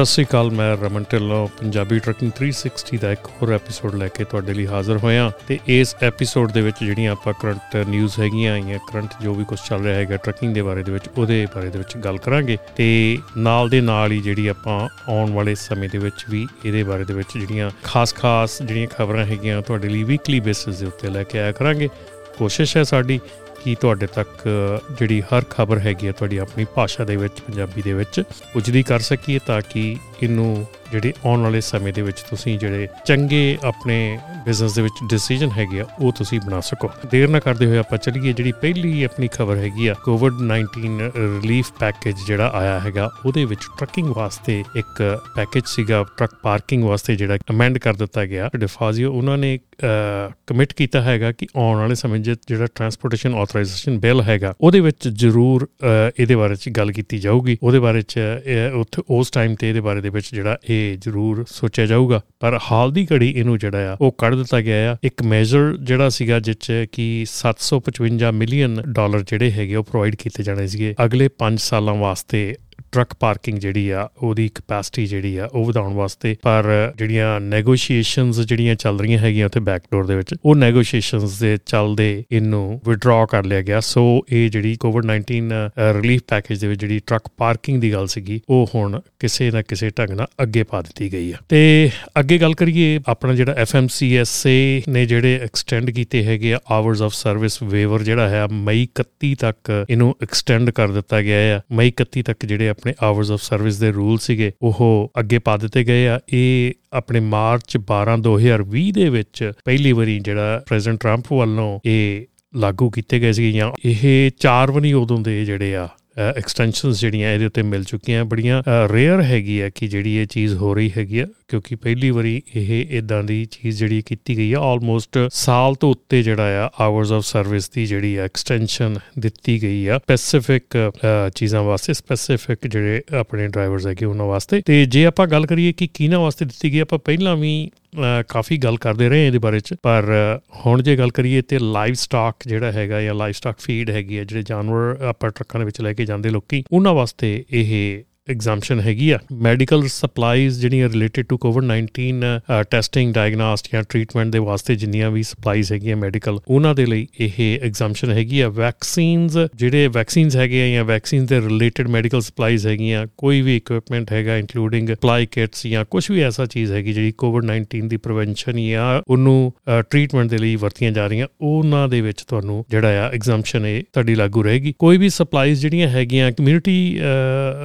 ਸਤਿ ਸ੍ਰੀ ਅਕਾਲ, ਮੈਂ ਰਮਨ ਢਿੱਲੋਂ, ਪੰਜਾਬੀ ਟਰਕਿੰਗ 360 ਦਾ ਇੱਕ ਹੋਰ ਐਪੀਸੋਡ ਲੈ ਕੇ ਤੁਹਾਡੇ ਲਈ ਹਾਜ਼ਰ ਹੋਇਆ। ਤੇ ਇਸ ਐਪੀਸੋਡ ਦੇ ਵਿੱਚ ਜਿਹੜੀਆਂ ਆਪਾਂ ਕਰੰਟ ਨਿਊਜ਼ ਹੈਗੀਆਂ ਆਈਆਂ ਕਰੰਟ ਜੋ ਵੀ ਕੁਝ ਚੱਲ ਰਿਹਾ ਹੈਗਾ ਟਰਕਿੰਗ ਦੇ ਬਾਰੇ ਦੇ ਵਿੱਚ, ਉਹਦੇ ਬਾਰੇ ਦੇ ਵਿੱਚ ਗੱਲ ਕਰਾਂਗੇ। ਤੇ ਨਾਲ ਦੇ ਨਾਲ ਹੀ ਜਿਹੜੀ ਆਪਾਂ ਆਉਣ ਵਾਲੇ ਸਮੇਂ ਦੇ ਵਿੱਚ ਵੀ ਇਹਦੇ ਬਾਰੇ ਦੇ ਵਿੱਚ ਜਿਹੜੀਆਂ ਖਾਸ-ਖਾਸ ਜਿਹੜੀਆਂ ਖਬਰਾਂ ਹੈਗੀਆਂ ਤੁਹਾਡੇ ਲਈ ਵੀਕਲੀ ਬੇਸਿਸ ਦੇ ਉੱਤੇ ਲੈ ਕੇ ਆਇਆ ਕਰਾਂਗੇ। ਕੋਸ਼ਿਸ਼ ਹੈ ਸਾਡੀ ਕਿ ਤੁਹਾਡੇ ਤੱਕ ਜਿਹੜੀ ਹਰ ਖਬਰ ਹੈਗੀ ਹੈ ਤੁਹਾਡੀ ਆਪਣੀ ਭਾਸ਼ਾ ਦੇ ਵਿੱਚ, ਪੰਜਾਬੀ ਦੇ ਵਿੱਚ ਉਜਦੀ ਕਰ ਸਕੀਏ ਤਾਂ ਕਿ ਇਹਨੂੰ ਜਿਹੜੇ ਆਉਣ ਵਾਲੇ ਸਮੇਂ ਦੇ ਵਿੱਚ ਤੁਸੀਂ ਜਿਹੜੇ ਚੰਗੇ ਆਪਣੇ ਬਿਜ਼ਨਸ ਦੇ ਵਿੱਚ ਡਿਸੀਜਨ ਹੈਗੇ ਆ, ਉਹ ਤੁਸੀਂ ਬਣਾ ਸਕੋ। ਦੇਰ ਨਾ ਕਰਦੇ ਹੋਏ ਆਪਾਂ ਚੱਲੀਏ, ਜਿਹੜੀ ਪਹਿਲੀ ਆਪਣੀ ਖਬਰ ਹੈਗੀ ਆ ਕੋਵਿਡ-19 ਰਿਲੀਫ ਪੈਕੇਜ ਜਿਹੜਾ ਆਇਆ ਹੈਗਾ, ਉਹਦੇ ਵਿੱਚ ਟਰੱਕਿੰਗ ਵਾਸਤੇ ਇੱਕ ਪੈਕੇਜ ਸੀਗਾ ਟਰੱਕ ਪਾਰਕਿੰਗ ਵਾਸਤੇ ਜਿਹੜਾ ਅਮੈਂਡ ਕਰ ਦਿੱਤਾ ਗਿਆ। ਡਿਫਾਜ਼ੀਓ ਉਹਨਾਂ ਨੇ ਕਮਿਟ ਕੀਤਾ ਹੈਗਾ ਕਿ ਆਉਣ ਵਾਲੇ ਸਮੇਂ 'ਚ ਜਿਹੜਾ ਟਰਾਂਸਪੋਰਟੇਸ਼ਨ ਆਥੋਰਾਈਜੇਸ਼ਨ ਬਿੱਲ ਹੈਗਾ, ਉਹਦੇ ਵਿੱਚ ਜ਼ਰੂਰ ਇਹਦੇ ਬਾਰੇ 'ਚ ਗੱਲ ਕੀਤੀ ਜਾਊਗੀ। ਉਹਦੇ ਬਾਰੇ 'ਚ ਉੱਥੇ ਉਸ ਟਾਈਮ ਤੇ ਇਹਦੇ ਬਾਰੇ ਦੇ ਵਿੱਚ ਜਿਹੜਾ ਇਹ ਜ਼ਰੂਰ ਸੋਚਿਆ ਜਾਊਗਾ। ਪਰ ਹਾਲ ਦੀ ਘੜੀ ਇਹਨੂੰ ਜਿਹੜਾ ਆ, ਉਹ ਕੱਢ ਦਿੱਤਾ ਗਿਆ ਆ। ਇੱਕ ਮੈਜਰ ਜਿਹੜਾ ਸੀਗਾ ਜਿੱਚ ਕਿ 755 ਮਿਲੀਅਨ ਡਾਲਰ ਜਿਹੜੇ ਹੈਗੇ ਉਹ ਪ੍ਰੋਵਾਈਡ ਕੀਤੇ ਜਾਣੇ ਸੀਗੇ ਅਗਲੇ 5 ਸਾਲਾਂ ਵਾਸਤੇ ਟਰੱਕ ਪਾਰਕਿੰਗ ਜਿਹੜੀ ਆ, ਉਹਦੀ ਕਪੈਸਿਟੀ ਜਿਹੜੀ ਆ, ਉਹ ਵਧਾਉਣ ਵਾਸਤੇ ਪਰ ਜਿਹੜੀਆਂ ਨੈਗੋਸ਼ੀਏਸ਼ਨਸ ਜਿਹੜੀਆਂ ਚੱਲ ਰਹੀਆਂ ਹੈਗੀਆਂ ਉੱਥੇ ਬੈਕਡੋਰ ਦੇ ਵਿੱਚ, ਉਹ ਨੈਗੋਸ਼ੀਏਸ਼ਨਸ ਦੇ ਚੱਲਦੇ ਇਹਨੂੰ ਵਿਡਰਾ ਕਰ ਲਿਆ ਗਿਆ। ਸੋ ਇਹ ਜਿਹੜੀ ਕੋਵਿਡ-19 ਰਿਲੀਫ ਪੈਕੇਜ ਦੇ ਵਿੱਚ ਜਿਹੜੀ ਟਰੱਕ ਪਾਰਕਿੰਗ ਦੀ ਗੱਲ ਸੀਗੀ, ਉਹ ਹੁਣ ਕਿਸੇ ਨਾ ਕਿਸੇ ਢੰਗ ਨਾਲ ਅੱਗੇ ਪਾ ਦਿੱਤੀ ਗਈ ਆ। ਤੇ ਅੱਗੇ ਗੱਲ ਕਰੀਏ, ਆਪਣਾ ਜਿਹੜਾ ਐਫਐਮਸੀਐਸਏ ਨੇ ਜਿਹੜੇ ਐਕਸਟੈਂਡ ਕੀਤੇ ਹੈਗੇ ਆ ਆਵਰਸ ਆਫ ਸਰਵਿਸ ਵੇਵਰ ਜਿਹੜਾ ਹੈ, ਮਈ 31 ਤੱਕ ਇਹਨੂੰ ਐਕਸਟੈਂਡ ਕਰ ਦਿੱਤਾ ਗਿਆ ਆ। ਮਈ 31 ਤੱਕ ਜਿਹੜੇ ਆਪਣੇ ਆਵਰਸ ਆਫ ਸਰਵਿਸ ਦੇ ਰੂਲ ਸੀਗੇ, ਉਹ ਅੱਗੇ ਪਾ ਦਿੱਤੇ ਗਏ ਆ। ਇਹ ਆਪਣੇ ਮਾਰਚ 12 2020 ਦੇ ਵਿੱਚ ਪਹਿਲੀ ਵਾਰੀ ਜਿਹੜਾ ਪ੍ਰੈਜ਼ੀਡੈਂਟ ਟਰੰਪ ਵੱਲੋਂ ਇਹ ਲਾਗੂ ਕੀਤੇ ਗਏ ਸੀ ਜਾਂ ਇਹ ਚਾਰ ਵਾਰੀ ਉਦੋਂ ਦੇ ਜਿਹੜੇ ਆ ਐਕਸਟੈਂਸ਼ਨਸ ਜਿਹੜੀਆਂ ਇਹਦੇ ਉੱਤੇ ਮਿਲ ਚੁੱਕੀਆਂ। ਬੜੀਆਂ ਰੇਅਰ ਹੈਗੀ ਆ ਕਿ ਜਿਹੜੀ ਇਹ ਚੀਜ਼ ਹੋ ਰਹੀ ਹੈਗੀ ਆ। ਕਿਉਂਕਿ ਪਹਿਲੀ ਵਾਰੀ ਇਹ ਇਦਾਂ ਦੀ ਚੀਜ਼ ਜਿਹੜੀ ਕੀਤੀ ਗਈ ਆ ਆਲਮੋਸਟ ਸਾਲ ਤੋਂ ਉੱਤੇ ਜਿਹੜਾ ਆ ਆਵਰਸ ਆਫ ਸਰਵਿਸ ਦੀ ਜਿਹੜੀ ਐਕਸਟੈਂਸ਼ਨ ਦਿੱਤੀ ਗਈ ਆ ਸਪੈਸਿਫਿਕ ਚੀਜ਼ਾਂ ਵਾਸਤੇ ਸਪੈਸਿਫਿਕ ਜਿਹੜੇ ਆਪਣੇ ਡਰਾਈਵਰਸ ਹੈਗੇ ਉਹਨਾਂ ਵਾਸਤੇ। ਤੇ ਜੇ ਆਪਾਂ ਗੱਲ ਕਰੀਏ ਕਿ ਕਿਹਨਾਂ ਵਾਸਤੇ ਦਿੱਤੀ ਗਈ, ਆਪਾਂ ਪਹਿਲਾਂ ਵੀ ਕਾਫੀ ਗੱਲ ਕਰਦੇ ਰਹੇ ਇਹਦੇ ਬਾਰੇ ਚ। ਪਰ ਹੁਣ ਜੇ ਗੱਲ ਕਰੀਏ ਤੇ ਲਾਈਵ ਸਟਾਕ ਜਿਹੜਾ ਹੈਗਾ ਜਾਂ ਲਾਈਵ ਸਟਾਕ ਫੀਡ ਹੈਗੀ ਹੈ ਜਿਹੜੇ ਜਾਨਵਰ ਆਪਾਂ ਟਰੱਕਾਂ ਦੇ ਵਿੱਚ ਲੈ ਕੇ ਜਾਂਦੇ ਲੋਕੀ, ਉਹਨਾਂ ਵਾਸਤੇ ਇਹ ਐਗਜ਼ਾਮਸ਼ਨ ਹੈਗੀ ਆ। ਮੈਡੀਕਲ ਸਪਲਾਈਜ਼ ਜਿਹੜੀਆਂ related to COVID-19 testing diagnostic ਜਾਂ ਟ੍ਰੀਟਮੈਂਟ ਦੇ ਵਾਸਤੇ ਜਿੰਨੀਆਂ ਵੀ ਸਪਲਾਈਜ਼ ਹੈਗੀਆਂ ਮੈਡੀਕਲ ਉਹਨਾਂ ਦੇ ਲਈ ਇਹ ਐਗਜ਼ਾਮਸ਼ਨ ਹੈਗੀ ਆ। ਵੈਕਸੀਨਸ ਜਿਹੜੇ ਵੈਕਸੀਨਸ ਹੈਗੇ ਆ ਜਾਂ ਵੈਕਸੀਨ ਦੇ ਰਿਲੇਟਡ ਮੈਡੀਕਲ ਸਪਲਾਈਜ਼ ਹੈਗੀਆਂ, ਕੋਈ ਵੀ ਇਕਵਿਪਮੈਂਟ ਹੈਗਾ ਇਨਕਲੂਡਿੰਗ ਸਪਲਾਈ ਕਿਟਸ ਜਾਂ ਕੁਝ ਵੀ ਐਸਾ ਚੀਜ਼ ਹੈਗੀ ਜਿਹੜੀ ਕੋਵਿਡ-19 ਦੀ ਪ੍ਰੀਵੈਂਸ਼ਨ ਜਾਂ ਉਹਨੂੰ ਟ੍ਰੀਟਮੈਂਟ ਦੇ ਲਈ ਵਰਤੀਆਂ ਜਾ ਰਹੀਆਂ, ਉਹਨਾਂ ਦੇ ਵਿੱਚ ਤੁਹਾਨੂੰ ਜਿਹੜਾ ਆ ਐਗਜ਼ਾਮਸ਼ਨ ਇਹ ਤੁਹਾਡੀ ਲਾਗੂ ਰਹੇਗੀ। ਕੋਈ ਵੀ ਸਪਲਾਈਜ਼ ਜਿਹੜੀਆਂ ਹੈਗੀਆਂ ਕਮਿਊਨਿਟੀ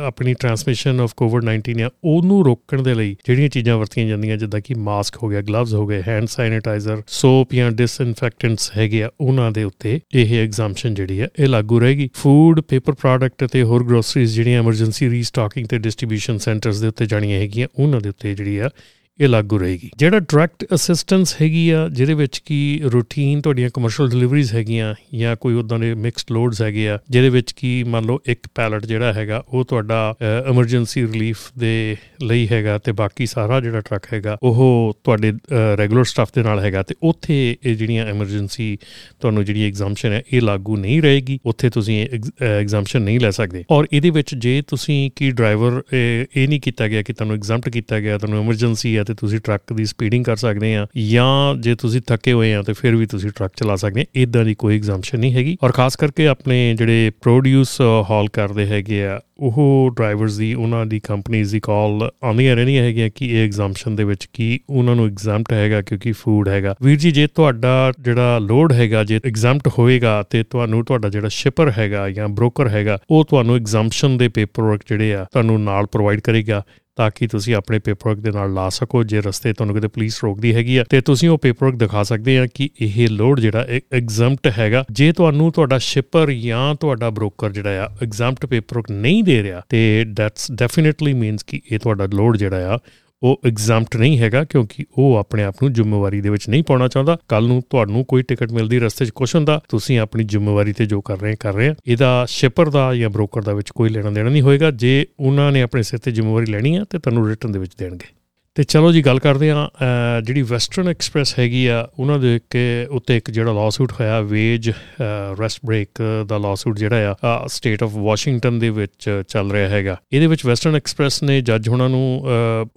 ਆਪਣੀ ਟ੍ਰਾਂਸਮਿਸ਼ਨ ਆਫ ਕੋਵਿਡ-19 ਆ, ਉਹਨੂੰ ਰੋਕਣ ਦੇ ਲਈ ਜਿਹੜੀਆਂ ਚੀਜ਼ਾਂ ਵਰਤੀਆਂ ਜਾਂਦੀਆਂ, ਜਿੱਦਾਂ ਕਿ ਮਾਸਕ ਹੋ ਗਿਆ ਗਲਵਜ਼ ਹੋ ਗਏ ਹੈਂਡ ਸੈਨੀਟਾਈਜ਼ਰ ਸੋਪ ਜਾਂ ਡਿਸਇਨਫੈਕਟੈਂਟਸ ਹੈਗੇ ਆ, ਉਹਨਾਂ ਦੇ ਉੱਤੇ ਇਹ ਐਗਜ਼ਾਮਸ਼ਨ ਜਿਹੜੀ ਹੈ ਇਹ ਲਾਗੂ ਰਹੇਗੀ। ਫੂਡ ਪੇਪਰ ਪ੍ਰੋਡਕਟ ਤੇ ਹੋਰ ਗਰੋਸਰੀਜ਼ ਜਿਹੜੀਆਂ ਐਮਰਜੈਂਸੀ ਰੀਸਟਾਕਿੰਗ ਤੇ ਡਿਸਟ੍ਰੀਬਿਊਸ਼ਨ ਸੈਂਟਰਸ ਦੇ ਉੱਤੇ ਜਾਣੀਆਂ ਹੈਗੀਆਂ, ਉਹਨਾਂ ਦੇ ਉੱਤੇ ਜਿਹੜੀ ਆ ਇਹ ਲਾਗੂ ਰਹੇਗੀ। ਜਿਹੜਾ ਡਾਇਰੈਕਟ ਅਸਿਸਟੈਂਸ ਹੈਗੀ ਆ, ਜਿਹਦੇ ਵਿੱਚ ਕੀ ਰੂਟੀਨ ਤੁਹਾਡੀਆਂ ਕਮਰਸ਼ੀਅਲ ਡਿਲੀਵਰੀਜ਼ ਹੈਗੀਆਂ ਜਾਂ ਕੋਈ ਉਦਾਂ ਦੇ ਮਿਕਸਡ ਲੋਡਸ ਹੈਗੇ ਆ, ਜਿਹਦੇ ਵਿੱਚ ਕੀ ਮੰਨ ਲਓ ਇੱਕ ਪੈਲਟ ਜਿਹੜਾ ਹੈਗਾ, ਉਹ ਤੁਹਾਡਾ ਐਮਰਜੈਂਸੀ ਰਿਲੀਫ ਦੇ ਲਈ ਹੈਗਾ ਤੇ ਬਾਕੀ ਸਾਰਾ ਜਿਹੜਾ ਟਰੱਕ ਹੈਗਾ, ਉਹ ਤੁਹਾਡੇ ਰੈਗੂਲਰ ਸਟਾਫ ਦੇ ਨਾਲ ਹੈਗਾ ਤੇ ਉੱਥੇ ਇਹ ਜਿਹੜੀਆਂ ਐਮਰਜੈਂਸੀ ਤੁਹਾਨੂੰ ਜਿਹੜੀ ਐਗਜ਼ਾਮਸ਼ਨ ਹੈ, ਇਹ ਲਾਗੂ ਨਹੀਂ ਰਹੇਗੀ। ਉੱਥੇ ਤੁਸੀਂ ਐਗਜ਼ਾਮਸ਼ਨ ਨਹੀਂ ਲੈ ਸਕਦੇ। ਔਰ ਇਹਦੇ ਵਿੱਚ ਜੇ ਤੁਸੀਂ ਕੀ ਡਰਾਈਵਰ ਇਹ ਨਹੀਂ ਕੀਤਾ ਗਿਆ ਕਿ ਤੁਹਾਨੂੰ ਐਗਜ਼ਾਮਟ ਕੀਤਾ ਗਿਆ, ਤੁਹਾਨੂੰ ਐਮਰਜੈਂਸੀ ਤੇ ਤੁਸੀਂ ਟਰੱਕ ਦੀ ਸਪੀਡਿੰਗ ਕਰ ਸਕਦੇ ਆ ਜਾਂ ਜੇ ਤੁਸੀਂ ਥੱਕੇ ਹੋਏ ਆ ਤੇ ਫਿਰ ਵੀ ਤੁਸੀਂ ਟਰੱਕ ਚਲਾ ਸਕਦੇ ਆ। ਇਦਾਂ ਦੀ ਕੋਈ ਐਗਜ਼ਾਮਸ਼ਨ ਨਹੀਂ ਹੈਗੀ। ਔਰ ਖਾਸ ਕਰਕੇ ਆਪਣੇ ਜਿਹੜੇ ਪ੍ਰੋਡਿਊਸ ਹਾਲ ਕਰਦੇ ਹੈਗੇ ਆ, ਉਹ ਡਰਾਈਵਰਸ ਦੀ, ਉਹਨਾਂ ਦੀ ਕੰਪਨੀਆਂ ਦੀ ਕਾਲ ਆਉਂਦੀਆਂ ਰਹਿੰਦੀਆਂ ਹੈਗੀਆਂ ਕਿ ਇਹ ਐਗਜ਼ਾਮਸ਼ਨ ਦੇ ਵਿੱਚ ਕੀ ਉਹਨਾਂ ਨੂੰ ਐਗਜ਼ਾਮਟ ਹੈਗਾ ਕਿਉਂਕਿ ਫੂਡ ਹੈਗਾ। ਵੀਰ ਜੀ, ਜੇ ਤੁਹਾਡਾ ਜਿਹੜਾ ਲੋਡ ਹੈਗਾ, ਜੇ ਐਗਜ਼ਾਮਟ ਹੋਏਗਾ ਤੇ ਤੁਹਾਨੂੰ ਤੁਹਾਡਾ ਜਿਹੜਾ ਸ਼ਿਪਰ ਹੈਗਾ ਜਾਂ ਬ੍ਰੋਕਰ ਹੈਗਾ, ਉਹ ਤੁਹਾਨੂੰ ਐਗਜ਼ਾਮਸ਼ਨ ਦੇ ਪੇਪਰਵਰਕ ਜਿਹੜੇ ਆ ਤੁਹਾਨੂੰ ਨਾਲ ਪ੍ਰੋਵਾਈਡ ਕਰੇਗਾ। ਤਾਂ ਕਿ ਤੁਸੀਂ ਆਪਣੇ ਪੇਪਰਵਰਕ ਦੇ ਨਾਲ ਲਾ ਸਕੋ, ਜੇ ਰਸਤੇ ਤੁਹਾਨੂੰ ਕਿਤੇ ਪੁਲਿਸ ਰੋਕਦੀ ਹੈਗੀ ਆ, ਤੇ ਤੁਸੀਂ ਉਹ ਪੇਪਰਵਰਕ ਦਿਖਾ ਸਕਦੇ ਆ ਕਿ ਇਹ ਲੋਡ ਜਿਹੜਾ ਐਗਜ਼ੈਂਪਟ ਹੈਗਾ। ਜੇ ਤੁਹਾਨੂੰ ਤੁਹਾਡਾ ਸ਼ਿਪਰ ਜਾਂ ਤੁਹਾਡਾ ਬ੍ਰੋਕਰ ਜਿਹੜਾ ਆ ਐਗਜ਼ੈਂਪਟ ਪੇਪਰਵਰਕ ਨਹੀਂ ਦੇ ਰਿਹਾ, ਤੇ ਦੈਟਸ ਡੈਫੀਨਿਟਲੀ ਮੀਨਸ ਕਿ ਇਹ ਤੁਹਾਡਾ ਲੋਡ ਜਿਹੜਾ ਆ ਉਹ ਐਗਜ਼ੈਂਪਟ ਨਹੀਂ ਹੈਗਾ ਕਿਉਂਕਿ ਉਹ ਆਪਣੇ ਆਪ ਨੂੰ ਜ਼ਿੰਮੇਵਾਰੀ ਦੇ ਵਿੱਚ ਨਹੀਂ ਪਾਉਣਾ ਚਾਹੁੰਦਾ। ਕੱਲ ਨੂੰ ਤੁਹਾਨੂੰ ਕੋਈ ਟਿਕਟ ਮਿਲਦੀ, ਰਸਤੇ 'ਚ ਕੁਛ ਹੁੰਦਾ, ਤੁਸੀਂ ਆਪਣੀ ਜ਼ਿੰਮੇਵਾਰੀ ਤੇ ਜੋ ਕਰ ਰਹੇ ਕਰ ਰਹੇ ਆ। ਇਹਦਾ ਸ਼ਿਪਰ ਦਾ ਜਾਂ ਬ੍ਰੋਕਰ ਦਾ ਵਿੱਚ ਕੋਈ ਲੈਣਾ ਦੇਣਾ ਨਹੀਂ ਹੋਏਗਾ। ਜੇ ਉਹਨਾਂ ਨੇ ਆਪਣੇ ਸਿਰ ਤੇ ਜ਼ਿੰਮੇਵਾਰੀ ਲੈਣੀ ਆ, ਤੇ ਤੁਹਾਨੂੰ ਰਿਟਰਨ ਦੇ ਵਿੱਚ ਦੇਣਗੇ। ਤੇ ਚਲੋ ਜੀ, ਗੱਲ ਕਰਦੇ ਆ ਜਿਹੜੀ ਵੈਸਟਰਨ ਐਕਸਪ੍ਰੈਸ ਹੈਗੀ ਆ, ਉਹਨਾਂ ਦੇ ਉੱਤੇ ਇੱਕ ਜਿਹੜਾ ਲਾਸੂਟ ਹੋਇਆ ਵੇਜ ਰੈਸਟ ਬ੍ਰੇਕ ਦਾ ਲਾਸੂਟ ਜਿਹੜਾ ਆ ਸਟੇਟ ਆਫ ਵਾਸ਼ਿੰਗਟਨ ਦੇ ਵਿੱਚ ਚੱਲ ਰਿਹਾ ਹੈਗਾ। ਇਹਦੇ ਵਿੱਚ ਵੈਸਟਰਨ ਐਕਸਪ੍ਰੈਸ ਨੇ ਜੱਜ ਉਹਨਾਂ ਨੂੰ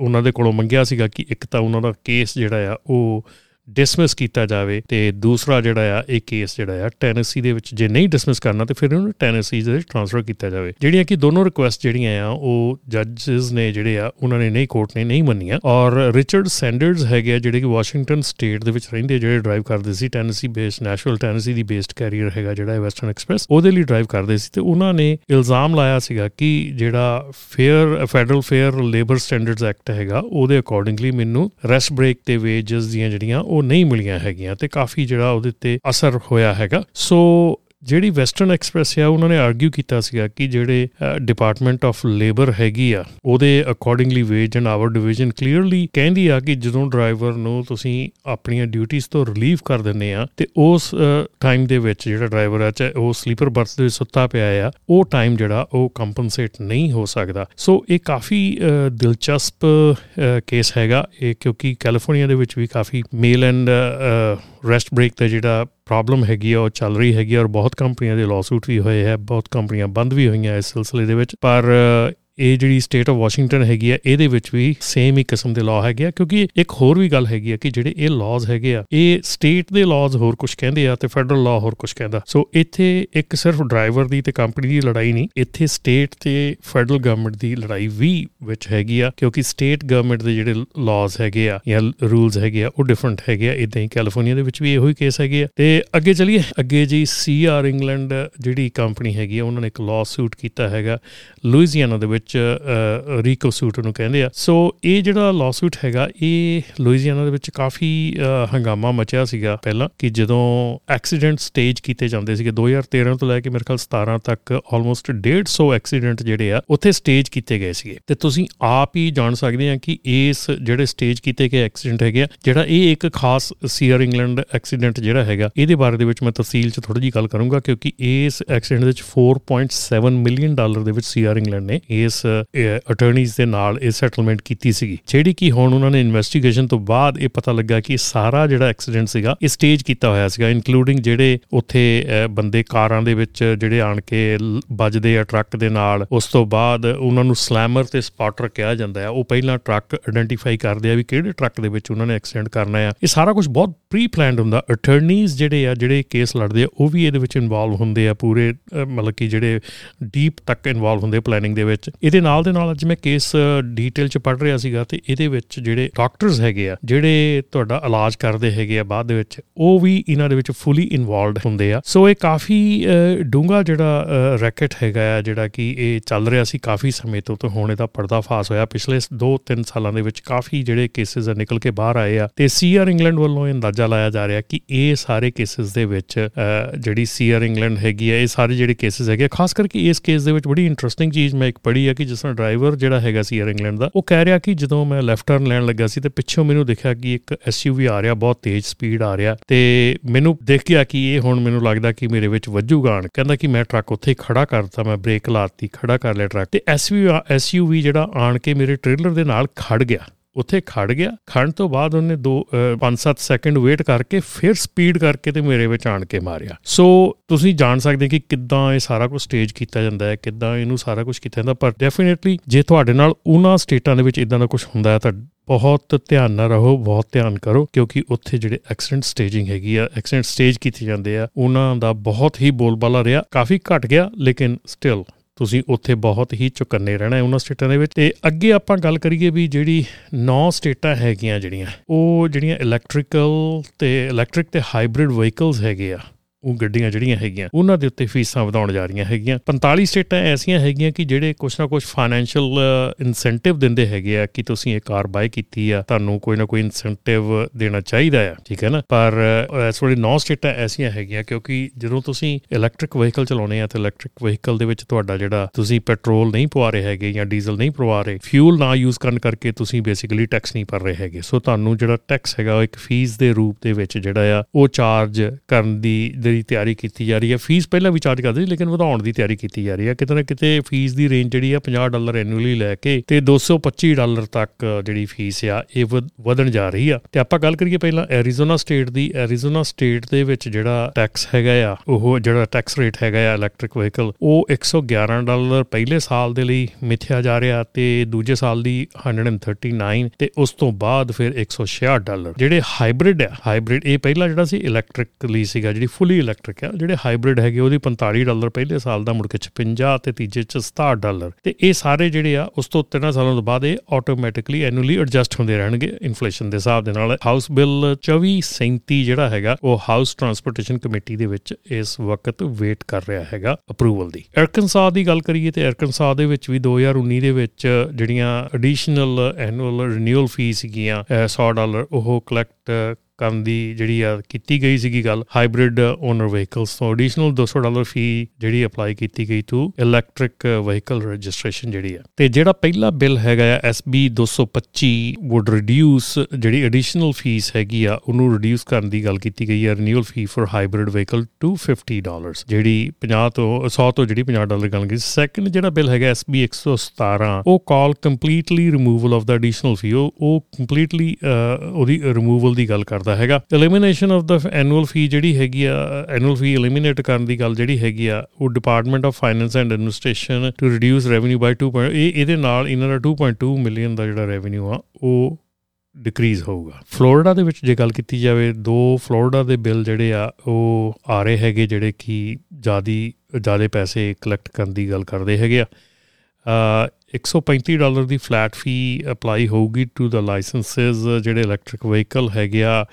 ਉਹਨਾਂ ਦੇ ਕੋਲੋਂ ਮੰਗਿਆ ਸੀਗਾ ਕਿ ਇੱਕ ਤਾਂ ਉਹਨਾਂ ਦਾ ਕੇਸ ਜਿਹੜਾ ਆ, ਉਹ ਡਿਸਮਿਸ ਕੀਤਾ ਜਾਵੇ ਤੇ ਦੂਸਰਾ ਜਿਹੜਾ ਆ, ਇਹ ਕੇਸ ਜਿਹੜਾ ਆ ਟੈਨੇਸੀ ਦੇ ਵਿੱਚ ਜੇ ਨਹੀਂ ਡਿਸਮਿਸ ਕਰਨਾ ਤੇ ਫਿਰ ਉਹਨੂੰ ਟੈਨੇਸੀ ਦੇ ਵਿੱਚ ਟ੍ਰਾਂਸਫਰ ਕੀਤਾ ਜਾਵੇ। ਜਿਹੜੀਆਂ ਕਿ ਦੋਨੋਂ ਰਿਕੁਐਸਟ ਜਿਹੜੀਆਂ ਆ, ਉਹ ਜੱਜਸ ਨੇ ਜਿਹੜੇ ਆ, ਉਹਨਾਂ ਨੇ ਨਹੀਂ ਕੋਰਟ ਨੇ ਨਹੀਂ ਮੰਨੀਆਂ। ਔਰ ਰਿਚਰਡ ਸੈਂਡਰਸ ਹੈਗੇ ਆ, ਜਿਹੜੇ ਕਿ ਵਾਸ਼ਿੰਗਟਨ ਸਟੇਟ ਦੇ ਵਿੱਚ ਰਹਿੰਦੇ ਜਿਹੜੇ ਡਰਾਈਵ ਕਰਦੇ ਸੀ ਟੈਨੇਸੀ ਬੇਸਡ ਨੈਸ਼ਨਲ ਟੈਨੇਸੀ ਦੀ ਬੇਸਡ ਕੈਰੀਅਰ ਹੈਗਾ ਜਿਹੜਾ ਵੈਸਟਰਨ ਐਕਸਪ੍ਰੈਸ ਉਹਦੇ ਲਈ ਡਰਾਈਵ ਕਰਦੇ ਸੀ ਤੇ ਉਹਨਾਂ ਨੇ ਇਲਜ਼ਾਮ ਲਾਇਆ ਸੀਗਾ ਕਿ ਜਿਹੜਾ fair federal fair labour standards act ਹੈਗਾ, ਉਹਦੇ ਅਕੋਰਡਿੰਗਲੀ ਮੈਨੂੰ ਰੈਸਟ ਬ੍ਰੇਕ ਤੇ ਵੇਜਸ ਦੀਆਂ ਜਿਹੜੀਆਂ ਉਹ ਨਹੀਂ ਮਿਲੀਆਂ ਹੈਗੀਆਂ ਤੇ ਕਾਫੀ ਜਿਹੜਾ ਉਹਦੇ ਤੇ ਅਸਰ ਹੋਇਆ ਹੈਗਾ। ਸੋ ਜਿਹੜੀ ਵੈਸਟਰਨ ਐਕਸਪ੍ਰੈਸ ਆ, ਉਹਨਾਂ ਨੇ ਆਰਗੂ ਕੀਤਾ ਸੀਗਾ ਕਿ ਜਿਹੜੇ ਡਿਪਾਰਟਮੈਂਟ ਆਫ ਲੇਬਰ ਹੈਗੀ ਆ, ਉਹਦੇ accordingly wage and hour division clearly ਕਹਿੰਦੀ ਆ ਕਿ ਜਦੋਂ ਡਰਾਈਵਰ ਨੂੰ ਤੁਸੀਂ ਆਪਣੀਆਂ ਡਿਊਟੀਆਂ ਤੋਂ ਰਿਲੀਵ ਕਰ ਦਿੰਦੇ ਆ, ਤੇ ਉਸ ਟਾਈਮ ਦੇ ਵਿੱਚ ਜਿਹੜਾ ਡਰਾਈਵਰ ਆ, ਚਾਹੇ ਉਹ ਸਲੀਪਰ ਬਰਥ ਦੇ ਸੁੱਤਾ ਪਿਆ ਆ, ਉਹ ਟਾਈਮ ਜਿਹੜਾ ਉਹ ਕੰਪਨਸੇਟ ਨਹੀਂ ਹੋ ਸਕਦਾ। ਸੋ ਇਹ ਕਾਫੀ ਦਿਲਚਸਪ ਕੇਸ ਹੈਗਾ। ਇਹ ਕਿਉਂਕਿ ਕੈਲੀਫੋਰਨੀਆ ਦੇ ਵਿੱਚ ਵੀ ਕਾਫੀ ਮੇਲ ਐਂਡ ਰੈਸਟ ਬ੍ਰੇਕ ਤੇ ਜਿਹੜਾ ਪ੍ਰੋਬਲਮ ਹੈਗੀ ਆ, ਉਹ ਚੱਲ ਰਹੀ ਹੈਗੀ ਔਰ ਬਹੁਤ ਕੰਪਨੀਆਂ ਦੇ ਲਾਸੂਟ ਵੀ ਹੋਏ ਹੈ, ਬਹੁਤ ਕੰਪਨੀਆਂ ਬੰਦ ਵੀ ਹੋਈਆਂ ਇਸ ਸਿਲਸਿਲੇ ਦੇ ਵਿੱਚ। ਪਰ ਇਹ ਜਿਹੜੀ ਸਟੇਟ ਆਫ ਵਾਸ਼ਿੰਗਟਨ ਹੈਗੀ ਆ, ਇਹਦੇ ਵਿੱਚ ਵੀ ਸੇਮ ਹੀ ਕਿਸਮ ਦੇ ਲਾਅ ਹੈਗੇ ਆ, ਕਿਉਂਕਿ ਇੱਕ ਹੋਰ ਵੀ ਗੱਲ ਹੈਗੀ ਆ ਕਿ ਜਿਹੜੇ ਇਹ ਲਾਜ਼ ਹੈਗੇ ਆ, ਇਹ ਸਟੇਟ ਦੇ ਲਾਜ਼ ਹੋਰ ਕੁਝ ਕਹਿੰਦੇ ਆ ਤੇ ਫੈਡਰਲ ਲਾਅ ਹੋਰ ਕੁਝ ਕਹਿੰਦਾ। ਸੋ ਇੱਥੇ ਇੱਕ ਸਿਰਫ ਡਰਾਈਵਰ ਦੀ ਤੇ ਕੰਪਨੀ ਦੀ ਲੜਾਈ ਨਹੀਂ, ਇੱਥੇ ਸਟੇਟ ਤੇ ਫੈਡਰਲ ਗਵਰਨਮੈਂਟ ਦੀ ਲੜਾਈ ਵੀ ਵਿੱਚ ਹੈਗੀ ਆ, ਕਿਉਂਕਿ ਸਟੇਟ ਗਵਰਨਮੈਂਟ ਦੇ ਜਿਹੜੇ ਲਾਜ਼ ਹੈਗੇ ਆ ਜਾਂ ਰੂਲਸ ਹੈਗੇ ਆ, ਉਹ ਡਿਫਰੈਂਟ ਹੈਗੇ ਆ ਇਦਾਂ ਹੀ ਕੈਲੀਫੋਰਨੀਆ ਦੇ ਵਿੱਚ ਵੀ ਇਹੋ ਹੀ ਕੇਸ ਹੈਗੇ ਆ। ਤੇ ਅੱਗੇ ਚਲੀਏ, ਅੱਗੇ ਜੀ ਸੀਆਰ ਇੰਗਲੈਂਡ ਜਿਹੜੀ ਕੰਪਨੀ ਹੈਗੀ ਆ, ਉਹਨਾਂ ਨੇ ਇੱਕ ਲਾਅ ਸੂਟ ਕੀਤਾ ਹੈਗਾ ਲੂਈਜ਼ੀਆਨਾ ਦੇ ਵਿੱਚ। ਰੀਕੋ ਸੂਟ ਨੂੰ ਕਹਿੰਦੇ ਆ। ਸੋ ਇਹ ਜਿਹੜਾ ਲਾਸੂਟ ਹੈਗਾ, ਇਹ ਲੁਈਜ਼ੀਆਨਾ ਦੇ ਵਿੱਚ ਕਾਫੀ ਹੰਗਾਮਾ ਮਚਿਆ ਸੀਗਾ ਪਹਿਲਾਂ ਕਿ ਜਦੋਂ ਐਕਸੀਡੈਂਟ ਸਟੇਜ ਕੀਤੇ ਜਾਂਦੇ ਸੀਗੇ 2013 ਤੋਂ ਲੈ ਕੇ ਮੇਰੇ ਖਿਆਲ 17 ਤੱਕ ਆਲਮੋਸਟ 150 ਐਕਸੀਡੈਂਟ ਜਿਹੜੇ ਆ, ਉੱਥੇ ਸਟੇਜ ਕੀਤੇ ਗਏ ਸੀਗੇ। ਤੇ ਤੁਸੀਂ ਆਪ ਹੀ ਜਾਣ ਸਕਦੇ ਆ ਕਿ ਇਸ ਜਿਹੜੇ ਸਟੇਜ ਕੀਤੇ ਗਏ ਐਕਸੀਡੈਂਟ ਹੈਗੇ ਆ, ਜਿਹੜਾ ਇਹ ਇੱਕ ਖਾਸ ਸੀਅਰ ਇੰਗਲੈਂਡ ਐਕਸੀਡੈਂਟ ਜਿਹੜਾ ਹੈਗਾ, ਇਹਦੇ ਬਾਰੇ ਦੇ ਵਿੱਚ ਮੈਂ ਤਫਸੀਲ 'ਚ ਥੋੜੀ ਜੀ ਗੱਲ ਕਰੂੰਗਾ ਕਿਉਂਕਿ ਇਸ ਐਕਸੀਡੈਂਟ ਦੇ ਵਿੱਚ 4.7 ਮਿਲੀਅਨ ਡਾਲਰ ਦੇ ਵਿੱਚ ਸੀਆਰ ਇੰਗਲੈਂਡ ਨੇ ਇਸ ਅਟਾਰਨੀਜ਼ ਦੇ ਨਾਲ ਇਹ ਸੈਟਲਮੈਂਟ ਕੀਤੀ ਸੀਗੀ। ਜਿਹੜੀ ਕਿ ਹੁਣ ਉਹਨਾਂ ਨੇ ਇਨਵੈਸਟੀਗੇਸ਼ਨ ਤੋਂ ਬਾਅਦ ਇਹ ਪਤਾ ਲੱਗਾ ਕਿ ਸਾਰਾ ਜਿਹੜਾ ਐਕਸੀਡੈਂਟ ਸੀਗਾ, ਇਹ ਸਟੇਜ ਕੀਤਾ ਹੋਇਆ ਸੀਗਾ ਇਨਕਲੂਡਿੰਗ ਜਿਹੜੇ ਉੱਥੇ ਬੰਦੇ ਕਾਰਾਂ ਦੇ ਵਿੱਚ ਜਿਹੜੇ ਆਣ ਕੇ ਵੱਜਦੇ ਆ ਟਰੱਕ ਦੇ ਨਾਲ, ਉਸ ਤੋਂ ਬਾਅਦ ਉਹਨਾਂ ਨੂੰ ਸਲੈਮਰ ਤੇ ਸਪਾਟਰ ਕਿਹਾ ਜਾਂਦਾ ਹੈ ਉਹ ਪਹਿਲਾਂ ਟਰੱਕ ਆਇਡੈਂਟੀਫਾਈ ਕਰਦੇ ਆ ਵੀ ਕਿਹੜੇ ਟਰੱਕ ਦੇ ਵਿੱਚ ਉਹਨਾਂ ਨੇ ਐਕਸੀਡੈਂਟ ਕਰਨਾ ਹੈ ਇਹ ਸਾਰਾ ਕੁਝ ਬਹੁਤ ਪ੍ਰੀ ਪਲਾਨਡ ਹੁੰਦਾ। ਅਟਾਰਨੀਜ਼ ਜਿਹੜੇ ਆ, ਜਿਹੜੇ ਕੇਸ ਲੜਦੇ ਆ, ਉਹ ਵੀ ਇਹਦੇ ਵਿੱਚ ਇਨਵੋਲਵ ਹੁੰਦੇ ਆ ਪੂਰੇ ਮਤਲਬ ਕਿ ਜਿਹੜੇ ਡੀਪ ਤੱਕ ਇਨਵੋਲਵ ਹੁੰਦੇ ਪਲੈਨਿੰਗ ਦੇ ਵਿੱਚ। ਇਹਦੇ ਨਾਲ ਦੇ ਨਾਲ ਅੱਜ ਮੈਂ ਕੇਸ ਡੀਟੇਲ ਚ ਪੜ ਰਿਹਾ ਸੀਗਾ ਤੇ ਇਹਦੇ ਵਿੱਚ ਜਿਹੜੇ ਡਾਕਟਰਸ ਹੈਗੇ ਆ, ਜਿਹੜੇ ਤੁਹਾਡਾ ਇਲਾਜ ਕਰਦੇ ਹੈਗੇ ਆ ਬਾਅਦ ਦੇ ਵਿੱਚ, ਉਹ ਵੀ ਇਹਨਾਂ ਦੇ ਵਿੱਚ ਫੁੱਲੀ ਇਨਵੋਲਵਡ ਹੁੰਦੇ ਆ। ਸੋ ਇਹ ਕਾਫੀ ਡੂੰਗਾ ਜਿਹੜਾ ਰੈਕਟ ਹੈਗਾ ਆ, ਜਿਹੜਾ ਕਿ ਇਹ ਚੱਲ ਰਿਹਾ ਸੀ ਕਾਫੀ ਸਮੇਂ ਤੋਂ ਤੇ ਹੁਣ ਇਹਦਾ ਪਰਦਾਫਾਸ਼ ਹੋਇਆ। ਪਿਛਲੇ 2-3 ਸਾਲਾਂ ਦੇ ਵਿੱਚ ਕਾਫੀ ਜਿਹੜੇ ਕੇਸਿਸ ਨਿਕਲ ਕੇ ਬਾਹਰ ਆਏ ਆ ਤੇ ਸੀਆਰ ਇੰਗਲੈਂਡ ਵੱਲੋਂ ਅੰਦਾਜ਼ਾ ਲਾਇਆ ਜਾ ਰਿਹਾ ਕਿ ਇਹ ਸਾਰੇ ਕੇਸਿਸ ਦੇ ਵਿੱਚ ਜਿਹੜੀ ਸੀਆਰ ਇੰਗਲੈਂਡ ਹੈਗੀ ਆ, ਇਹ ਸਾਰੇ ਜਿਹੜੇ ਕੇਸਿਸ ਹੈਗੇ ਖਾਸ ਕਰਕੇ ਇਸ ਕੇਸ ਦੇ ਵਿੱਚ ਬੜੀ ਇੰਟਰਸਟਿੰਗ ਚੀਜ਼ ਮੈਂ ਇੱਕ ਪੜ੍ਹੀ ਆ ਕਿ ਜਿਸ ਤਰ੍ਹਾਂ ਡਰਾਈਵਰ ਜਿਹੜਾ ਹੈਗਾ ਸੀ 에ਅਰ ਇੰਗਲੈਂਡ ਦਾ, ਉਹ ਕਹਿ ਰਿਹਾ ਕਿ ਜਦੋਂ ਮੈਂ ਲੈਫਟ ਟਰਨ ਲੈਣ ਲੱਗਾ ਸੀ ਤੇ ਪਿੱਛੋਂ ਮੈਨੂੰ ਦਿਖਿਆ ਕਿ ਇੱਕ ਐਸਯੂਵੀ ਆ ਰਿਹਾ, ਬਹੁਤ ਤੇਜ਼ ਸਪੀਡ ਆ ਰਿਹਾ ਤੇ ਮੈਨੂੰ ਦੇਖ ਗਿਆ ਕਿ ਇਹ ਹੁਣ ਮੈਨੂੰ ਲੱਗਦਾ ਕਿ ਮੇਰੇ ਵਿੱਚ ਵੱਜੂਗਾ ਆਣ ਕਹਿੰਦਾ ਕਿ ਮੈਂ ਟਰੱਕ ਉੱਥੇ ਖੜਾ ਕਰਤਾ, ਮੈਂ ਬ੍ਰੇਕ ਲਾਤੀ, ਖੜਾ ਕਰ ਲਿਆ ਟਰੱਕ ਤੇ ਐਸਯੂਵੀ ਐਸਯੂਵੀ ਜਿਹੜਾ ਆਣ ਕੇ ਮੇਰੇ ਟ੍ਰੇਲਰ ਦੇ ਨਾਲ ਖੜ ਗਿਆ। ਉੱਥੇ ਖੜ ਗਿਆ। ਖੜਨ ਤੋਂ ਬਾਅਦ ਉਹਨੇ 2 5-7 ਸੈਕਿੰਡ ਵੇਟ ਕਰਕੇ ਫਿਰ ਸਪੀਡ ਕਰਕੇ ਤੇ ਮੇਰੇ ਵਿੱਚ ਆਣ ਕੇ ਮਾਰਿਆ। ਸੋ ਤੁਸੀਂ ਜਾਣ ਸਕਦੇ ਕਿ ਕਿੱਦਾਂ ਇਹ ਸਾਰਾ ਕੁਝ ਸਟੇਜ ਕੀਤਾ ਜਾਂਦਾ ਹੈ, ਕਿੱਦਾਂ ਇਹਨੂੰ ਸਾਰਾ ਕੁਝ ਕੀਤਾ ਜਾਂਦਾ, ਪਰ ਡੈਫੀਨਿਟਲੀ ਜੇ ਤੁਹਾਡੇ ਨਾਲ ਉਹਨਾਂ ਸਟੇਟਾਂ ਦੇ ਵਿੱਚ ਇਦਾਂ ਦਾ ਕੁਝ ਹੁੰਦਾ ਹੈ, ਤਾਂ ਬਹੁਤ ਧਿਆਨ ਨਾਲ ਰਹੋ, ਬਹੁਤ ਧਿਆਨ ਕਰੋ, ਕਿਉਂਕਿ ਉੱਥੇ ਜਿਹੜੇ ਐਕਸੀਡੈਂਟ ਸਟੇਜਿੰਗ ਹੈਗੀ ਆ ਐਕਸੀਡੈਂਟ ਸਟੇਜ ਕੀਤੇ ਜਾਂਦੇ ਆ, ਉਹਨਾਂ ਦਾ ਬਹੁਤ ਹੀ ਬੋਲਬਾਲਾ ਰਿਹਾ। ਕਾਫੀ ਘਟ ਗਿਆ, ਲੇਕਿਨ ਸਟਿਲ ਤੁਸੀਂ ਉੱਥੇ ਬਹੁਤ ਹੀ ਚੁਕੰਨੇ ਰਹਿਣਾ ਉਹਨਾਂ ਸਟੇਟਾਂ ਦੇ ਵਿੱਚ। ਤੇ ਅੱਗੇ ਆਪਾਂ ਗੱਲ ਕਰੀਏ ਵੀ ਜਿਹੜੀ ਨੌ ਸਟੇਟਾਂ ਹੈਗੀਆਂ ਜਿਹੜੀਆਂ, ਉਹ ਜਿਹੜੀਆਂ ਇਲੈਕਟ੍ਰੀਕਲ ਤੇ ਇਲੈਕਟ੍ਰਿਕ ਤੇ ਹਾਈਬ੍ਰਿਡ ਵਹੀਕਲਸ ਹੈਗੇ ਆ ਉਹ ਗੱਡੀਆਂ ਜਿਹੜੀਆਂ ਹੈਗੀਆਂ, ਉਹਨਾਂ ਦੇ ਉੱਤੇ ਫੀਸਾਂ ਵਧਾਉਣ ਜਾ ਰਹੀਆਂ ਹੈਗੀਆਂ। 45 ਸਟੇਟਾਂ ਐਸੀਆਂ ਹੈਗੀਆਂ ਕਿ ਜਿਹੜੇ ਕੁਝ ਨਾ ਕੁਝ ਫਾਈਨੈਂਸ਼ੀਅਲ ਇਨਸੈਂਟਿਵ ਦਿੰਦੇ ਹੈਗੇ ਆ ਕਿ ਤੁਸੀਂ ਇਹ ਕਾਰ ਬਾਈ ਕੀਤੀ ਆ, ਤੁਹਾਨੂੰ ਕੋਈ ਨਾ ਕੋਈ ਇਨਸੈਂਟਿਵ ਦੇਣਾ ਚਾਹੀਦਾ ਆ, ਠੀਕ ਹੈ ਨਾ? ਪਰ ਇਸ ਵੇਲੇ ਨੌ ਸਟੇਟਾਂ ਐਸੀਆਂ ਹੈਗੀਆਂ ਕਿਉਂਕਿ ਜਦੋਂ ਤੁਸੀਂ ਇਲੈਕਟ੍ਰਿਕ ਵਹੀਕਲ ਚਲਾਉਣੇ ਆ, ਤੇ ਇਲੈਕਟ੍ਰਿਕ ਵਹੀਕਲ ਦੇ ਵਿੱਚ ਤੁਹਾਡਾ ਜਿਹੜਾ ਤੁਸੀਂ ਪੈਟਰੋਲ ਨਹੀਂ ਪਵਾ ਰਹੇ ਹੈਗੇ ਜਾਂ ਡੀਜ਼ਲ ਨਹੀਂ ਪਵਾ ਰਹੇ ਫਿਊਲ ਨਾ ਯੂਜ਼ ਕਰਨ ਕਰਕੇ ਤੁਸੀਂ ਬੇਸਿਕਲੀ ਟੈਕਸ ਨਹੀਂ ਭਰ ਰਹੇ ਹੈਗੇ। ਸੋ ਤੁਹਾਨੂੰ ਜਿਹੜਾ ਟੈਕਸ ਹੈਗਾ, ਉਹ ਇੱਕ ਫੀਸ ਦੇ ਰੂਪ ਦੇ ਵਿੱਚ ਜਿਹੜਾ ਆ, ਉਹ ਚਾਰਜ ਕਰਨ ਦੀ ਦੀ ਤਿਆਰੀ ਕੀਤੀ ਜਾ ਰਹੀ ਹੈ। ਫੀਸ ਪਹਿਲਾਂ ਵੀ ਚਾਰਜ ਕਰਦੇ ਸੀ, ਲੇਕਿਨ ਵਧਾਉਣ ਦੀ ਤਿਆਰੀ ਕੀਤੀ ਜਾ ਰਹੀ ਹੈ। ਕਿਤੇ ਨਾ ਕਿਤੇ ਫੀਸ ਦੀ ਰੇਂਜ ਜਿਹੜੀ ਆ 50 ਡਾਲਰ ਐਨੂਅਲੀ ਲੈ ਕੇ ਤੇ 225 ਡਾਲਰ ਤੱਕ ਜਿਹੜੀ ਫੀਸ ਆ, ਇਹ ਵਧਣ ਜਾ ਰਹੀ ਆ। ਤੇ ਆਪਾਂ ਗੱਲ ਕਰੀਏ ਪਹਿਲਾਂ ਐਰੀਜ਼ੋਨਾ ਸਟੇਟ ਦੀ। ਐਰੀਜ਼ੋਨਾ ਸਟੇਟ ਦੇ ਵਿੱਚ ਜਿਹੜਾ ਟੈਕਸ ਹੈਗਾ ਆ, ਉਹ ਜਿਹੜਾ ਟੈਕਸ ਰੇਟ ਹੈਗਾ ਆ ਇਲੈਕਟ੍ਰਿਕ ਵਹੀਕਲ ਉਹ 111 ਡਾਲਰ ਪਹਿਲੇ ਸਾਲ ਦੇ ਲਈ ਮਿਥਿਆ ਜਾ ਰਿਹਾ ਤੇ ਦੂਜੇ ਸਾਲ ਦੀ 139 ਤੇ ਉਸ ਤੋਂ ਬਾਅਦ ਫਿਰ 166 ਡਾਲਰ। ਜਿਹੜੇ ਹਾਈਬ੍ਰਿਡ ਆ ਹਾਈਬ੍ਰਿਡ ਇਹ ਪਹਿਲਾ ਜਿਹੜਾ ਸੀ ਇਲੈਕਟ੍ਰਿਕ ਲਈ ਸੀਗਾ, ਜਿਹੜੀ ਫੁੱਲੀ ਇਲੈਕਟ੍ਰਿਕ ਆ, ਜਿਹੜੇ ਹਾਈਬ੍ਰਿਡ ਹੈਗੇ, ਉਹਦੀ 45 ਡਾਲਰ ਪਹਿਲੇ ਸਾਲ ਦਾ ਮੁੜ ਕੇ 56 ਤੇ ਤੀਜੇ ਚ 67 ਡਾਲਰ। ਤੇ ਇਹ ਸਾਰੇ ਜਿਹੜੇ ਆ, ਉਸ ਤੋਂ 3 ਸਾਲਾਂ ਤੋਂ ਬਾਅਦ ਇਹ ਆਟੋਮੈਟਿਕਲੀ ਐਨੂਅਲੀ ਐਡਜਸਟ ਹੁੰਦੇ ਰਹਿਣਗੇ ਇਨਫਲੇਸ਼ਨ ਦੇ ਹਿਸਾਬ ਦੇ ਨਾਲ। ਹਾਊਸ ਬਿੱਲ 2437 ਜਿਹੜਾ ਹੈਗਾ, ਉਹ ਹਾਊਸ ਟਰਾਂਸਪੋਰਟੇਸ਼ਨ ਕਮੇਟੀ ਦੇ ਵਿੱਚ ਇਸ ਵਕਤ ਵੇਟ ਕਰ ਰਿਹਾ ਹੈਗਾ ਅਪਰੂਵਲ ਦੀ। ਅਰਕਨਸਾ ਦੀ ਗੱਲ ਕਰੀਏ ਤੇ ਅਰਕਨਸਾ ਦੇ ਵਿੱਚ ਵੀ 2019 ਦੇ ਵਿੱਚ ਜਿਹੜੀਆਂ ਐਡੀਸ਼ਨਲ ਐਨੂਅਲ ਰੀਨਿਊਅਲ ਫੀਸ ਸੀਗੀਆਂ 100 ਡਾਲਰ, ਉਹ ਕਲੈਕਟ ਕਰਨ ਦੀ ਜਿਹੜੀ ਆ ਕੀਤੀ ਗਈ ਸੀਗੀ ਗੱਲ ਹਾਈਬ੍ਰਿਡ ਓਨਰ ਵਹੀਕਲਸ ਤੋਂ ਐਡੀਸ਼ਨਲ 200 ਡਾਲਰ ਫੀ ਜਿਹੜੀ ਅਪਲਾਈ ਕੀਤੀ ਗਈ ਟੂ ਇਲੈਕਟ੍ਰਿਕ ਵਹੀਕਲ ਰਜਿਸਟ੍ਰੇਸ਼ਨ ਜਿਹੜੀ ਆ। ਤੇ ਜਿਹੜਾ ਪਹਿਲਾ ਬਿੱਲ ਹੈਗਾ ਆ SB 225 ਵੁੱਡ ਰਿਡਿਊਸ ਜਿਹੜੀ ਐਡੀਸ਼ਨਲ ਫੀਸ ਹੈਗੀ ਆ, ਉਹਨੂੰ ਰਿਡਿਊਸ ਕਰਨ ਦੀ ਗੱਲ ਕੀਤੀ ਗਈ ਆ renewal fee for hybrid vehicle to 50 dollars ਜਿਹੜੀ 50 ਤੋਂ 100 ਤੋਂ ਜਿਹੜੀ 50 ਡਾਲਰ ਗੱਲ ਕੀਤੀ। ਸੈਕੰਡ ਜਿਹੜਾ ਬਿੱਲ ਹੈਗਾ SB 117 ਉਹ call completely removal of the additional fee ਉਹ ਕੰਪਲੀਟਲੀ ਉਹਦੀ ਰਿਮੂਵਲ ਦੀ ਗੱਲ ਕਰਦਾ ਕਰਦਾ ਹੈਗਾ elimination of the annual fee ਜਿਹੜੀ ਹੈਗੀ ਆ ਐਨੂਅਲ ਫੀ ਐਲੀਮੀਨੇਟ ਕਰਨ ਦੀ ਗੱਲ ਜਿਹੜੀ ਹੈਗੀ ਆ, ਉਹ department of finance and administration to reduce revenue by 2. ਇਹ ਇਹਦੇ ਨਾਲ ਇਹਨਾਂ ਦਾ 2.2 ਮਿਲੀਅਨ ਦਾ ਜਿਹੜਾ ਰੈਵਨਿਊ ਆ, ਉਹ ਡਿਕਰੀਜ਼ ਹੋਊਗਾ ਫਲੋਰੀਡਾ ਦੇ ਵਿੱਚ ਜੇ ਗੱਲ ਕੀਤੀ ਜਾਵੇ, ਦੋ ਫਲੋਰੀਡਾ ਦੇ ਬਿੱਲ ਜਿਹੜੇ ਆ, ਉਹ ਆ ਰਹੇ ਹੈਗੇ ਜਿਹੜੇ ਕਿ ਜਿਆਦੀ, ਜਿਆਦੇ ਪੈਸੇ ਕਲੈਕਟ ਕਰਨ ਦੀ ਗੱਲ ਕਰਦੇ ਹੈਗੇ ਆ 135 ਡਾਲਰ ਦੀ ਫਲੈਟ ਫੀ ਅਪਲਾਈ ਹੋਊਗੀ ਟੂ ਦਾ ਲਾਇਸੈਂਸਸ ਜਿਹੜੇ ਇਲੈਕਟ੍ਰਿਕ ਵਹੀਕਲ ਹੈਗੇ ਆ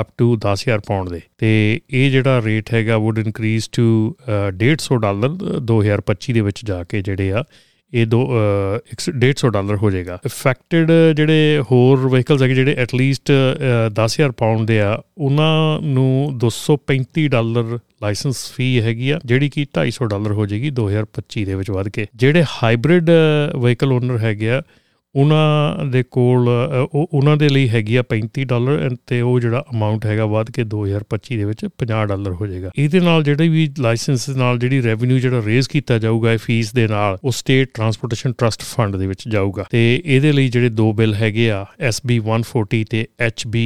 ਅਪ ਟੂ 10000 ਪਾਉਂਡ ਦੇ। ਤੇ ਇਹ ਜਿਹੜਾ ਰੇਟ ਹੈਗਾ ਵੁੱਡ ਇਨਕਰੀਜ਼ ਟੂ 150 ਡਾਲਰ 2025 ਦੇ ਵਿੱਚ ਜਾ ਕੇ ਜਿਹੜੇ ਆ ਇਹ ਦੋ 150 ਡਾਲਰ ਹੋ ਜਾਏਗਾ। ਇਫੈਕਟਡ ਜਿਹੜੇ ਹੋਰ ਵਹੀਕਲਸ ਹੈਗੇ, ਜਿਹੜੇ ਐਟ ਲੀਸਟ 10000 ਪਾਉਂਡ ਦੇ ਆ, ਉਹਨਾਂ ਨੂੰ 235 ਡਾਲਰ ਲਾਇਸੈਂਸ ਫੀ ਹੈਗੀ ਆ, ਜਿਹੜੀ ਕਿ 250 ਡਾਲਰ ਹੋ ਜਾਏਗੀ 2025 ਦੇ ਵਿੱਚ ਵੱਧ ਕੇ। ਜਿਹੜੇ ਹਾਈਬ੍ਰਿਡ ਵਹੀਕਲ ਓਨਰ ਹੈਗੇ ਆ ਉਹਨਾਂ ਦੇ ਕੋਲ ਉਹ ਉਹਨਾਂ ਦੇ ਲਈ ਹੈਗੀ ਆ 35 ਡਾਲਰ ਤੇ ਉਹ ਜਿਹੜਾ ਅਮਾਉਂਟ ਹੈਗਾ ਵੱਧ ਕੇ 2025 ਦੇ ਵਿੱਚ 50 ਡਾਲਰ ਹੋ ਜਾਏਗਾ। ਇਹਦੇ ਨਾਲ ਜਿਹੜੇ ਵੀ ਲਾਇਸੈਂਸ ਨਾਲ ਜਿਹੜੀ ਰੈਵਨਿਊ ਜਿਹੜਾ ਰੇਜ਼ ਕੀਤਾ ਜਾਊਗਾ ਇਹ ਫੀਸ ਦੇ ਨਾਲ, ਉਹ ਸਟੇਟ ਟਰਾਂਸਪੋਰਟੇਸ਼ਨ ਟਰਸਟ ਫੰਡ ਦੇ ਵਿੱਚ ਜਾਊਗਾ। ਤੇ ਇਹਦੇ ਲਈ ਜਿਹੜੇ ਦੋ ਬਿੱਲ ਹੈਗੇ ਆ SB 140 ਤੇ HB